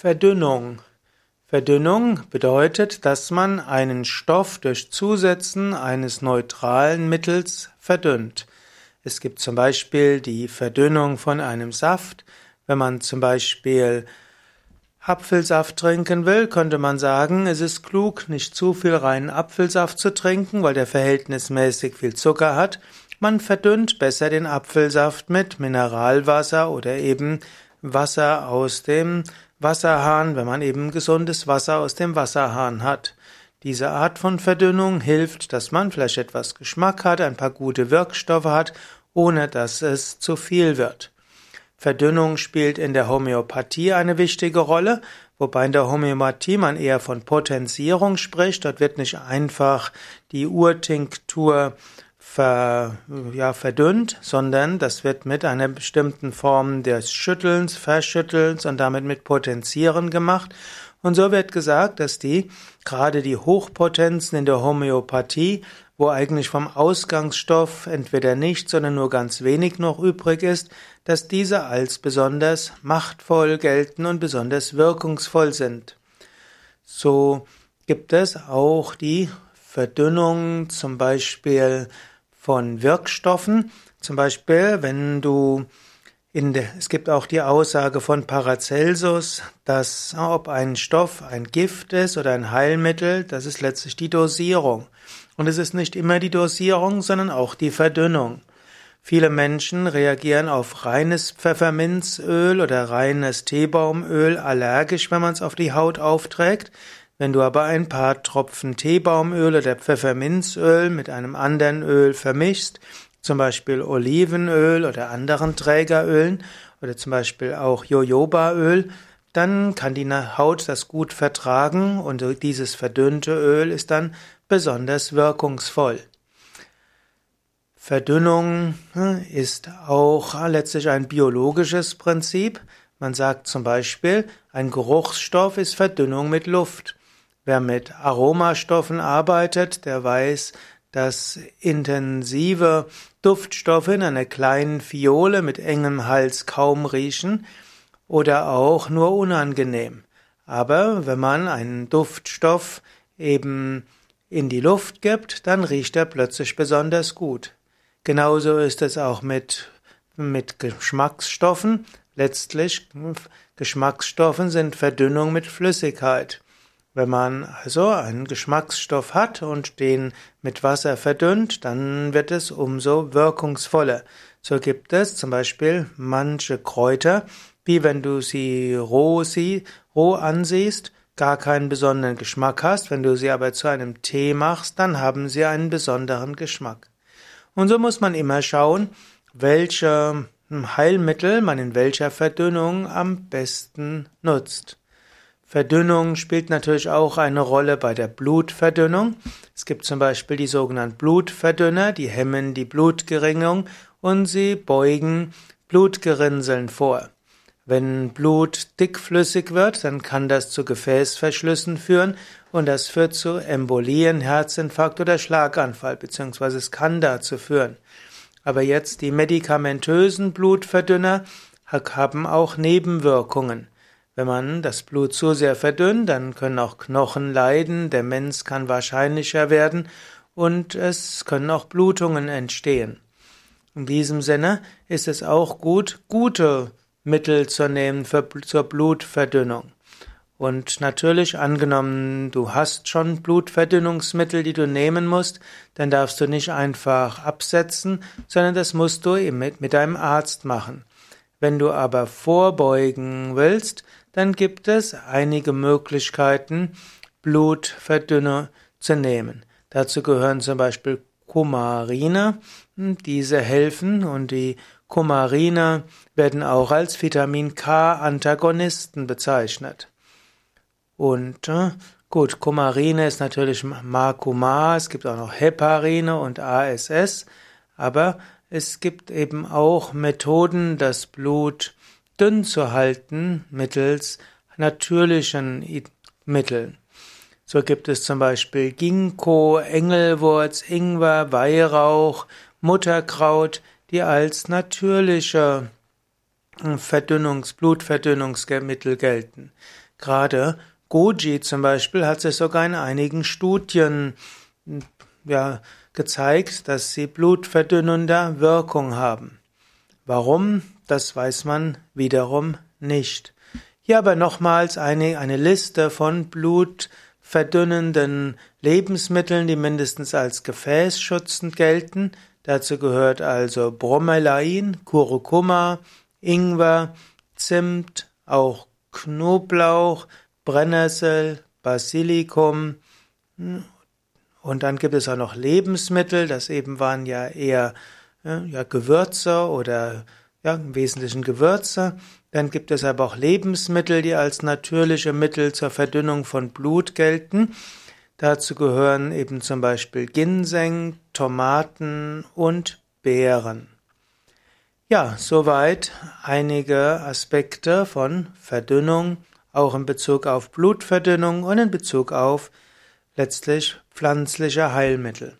Verdünnung. Verdünnung bedeutet, dass man einen Stoff durch Zusetzen eines neutralen Mittels verdünnt. Es gibt zum Beispiel die Verdünnung von einem Saft. Wenn man zum Beispiel Apfelsaft trinken will, könnte man sagen, es ist klug, nicht zu viel reinen Apfelsaft zu trinken, weil der verhältnismäßig viel Zucker hat. Man verdünnt besser den Apfelsaft mit Mineralwasser oder eben Wasser aus dem Wasserhahn, wenn man eben gesundes Wasser aus dem Wasserhahn hat. Diese Art von Verdünnung hilft, dass man vielleicht etwas Geschmack hat, ein paar gute Wirkstoffe hat, ohne dass es zu viel wird. Verdünnung spielt in der Homöopathie eine wichtige Rolle, wobei in der Homöopathie man eher von Potenzierung spricht. Dort wird nicht einfach die Urtinktur ver, ja, verdünnt, sondern das wird mit einer bestimmten Form des Schüttelns, Verschüttelns und damit mit Potenzieren gemacht. Und so wird gesagt, dass die, gerade die Hochpotenzen in der Homöopathie, wo eigentlich vom Ausgangsstoff entweder nicht, sondern nur ganz wenig noch übrig ist, dass diese als besonders machtvoll gelten und besonders wirkungsvoll sind. So gibt es auch die Verdünnung zum Beispiel von Wirkstoffen. Zum Beispiel, wenn du in der, es gibt auch die Aussage von Paracelsus, dass ob ein Stoff ein Gift ist oder ein Heilmittel, das ist letztlich die Dosierung. Und es ist nicht immer die Dosierung, sondern auch die Verdünnung. Viele Menschen reagieren auf reines Pfefferminzöl oder reines Teebaumöl allergisch, wenn man es auf die Haut aufträgt. Wenn du aber ein paar Tropfen Teebaumöl oder Pfefferminzöl mit einem anderen Öl vermischst, zum Beispiel Olivenöl oder anderen Trägerölen oder zum Beispiel auch Jojobaöl, dann kann die Haut das gut vertragen und dieses verdünnte Öl ist dann besonders wirkungsvoll. Verdünnung hm, ist auch letztlich ein biologisches Prinzip. Man sagt zum Beispiel, ein Geruchsstoff ist Verdünnung mit Luft. Wer mit Aromastoffen arbeitet, der weiß, dass intensive Duftstoffe in einer kleinen Fiole mit engem Hals kaum riechen oder auch nur unangenehm. Aber wenn man einen Duftstoff eben in die Luft gibt, dann riecht er plötzlich besonders gut. Genauso ist es auch mit, mit Geschmacksstoffen. Letztlich, Geschmacksstoffen sind Verdünnung mit Flüssigkeit. Wenn man also einen Geschmacksstoff hat und den mit Wasser verdünnt, dann wird es umso wirkungsvoller. So gibt es zum Beispiel manche Kräuter, wie wenn du sie roh, sie, roh ansiehst, gar keinen besonderen Geschmack hast, wenn du sie aber zu einem Tee machst, dann haben sie einen besonderen Geschmack. Und so muss man immer schauen, welche Heilmittel man in welcher Verdünnung am besten nutzt. Verdünnung spielt natürlich auch eine Rolle bei der Blutverdünnung. Es gibt zum Beispiel die sogenannten Blutverdünner, die hemmen die Blutgeringung und sie beugen Blutgerinnseln vor. Wenn Blut dickflüssig wird, dann kann das zu Gefäßverschlüssen führen und das führt zu Embolien, Herzinfarkt oder Schlaganfall, beziehungsweise es kann dazu führen. Aber jetzt die medikamentösen Blutverdünner haben auch Nebenwirkungen. Wenn man das Blut zu sehr verdünnt, dann können auch Knochen leiden, der Mensch kann wahrscheinlicher werden und es können auch Blutungen entstehen. In diesem Sinne ist es auch gut, gute Mittel zu nehmen für, zur Blutverdünnung. Und natürlich angenommen, du hast schon Blutverdünnungsmittel, die du nehmen musst, dann darfst du nicht einfach absetzen, sondern das musst du mit, mit deinem Arzt machen. Wenn du aber vorbeugen willst, dann gibt es einige Möglichkeiten, Blutverdünner zu nehmen. Dazu gehören zum Beispiel Kumarine. Diese helfen und die Kumarine werden auch als Vitamin K-Antagonisten bezeichnet. Und äh, gut, Kumarine ist natürlich Makuma, es gibt auch noch Heparine und ASS, aber es gibt eben auch Methoden, das Blut dünn zu halten mittels natürlichen Mitteln. So gibt es zum Beispiel Ginkgo, Engelwurz, Ingwer, Weihrauch, Mutterkraut, die als natürliche hm, Verdünnungs-, Blutverdünnungsmittel gelten. Gerade Goji zum Beispiel hat sich sogar in einigen Studien ja, gezeigt, dass sie blutverdünnender Wirkung haben. Warum? Das weiß man wiederum nicht. Hier aber nochmals eine, eine Liste von blutverdünnenden Lebensmitteln, die mindestens als gefäßschützend gelten. Dazu gehört also Bromelain, Kurkuma, Ingwer, Zimt, auch Knoblauch, Brennnessel, Basilikum. Und dann gibt es auch noch Lebensmittel, das eben waren ja eher ja, Gewürze oder ja, im Wesentlichen Gewürze. Dann gibt es aber auch Lebensmittel, die als natürliche Mittel zur Verdünnung von Blut gelten. Dazu gehören eben zum Beispiel Ginseng, Tomaten und Beeren. Ja, soweit einige Aspekte von Verdünnung, auch in Bezug auf Blutverdünnung und in Bezug auf letztlich pflanzliche Heilmittel.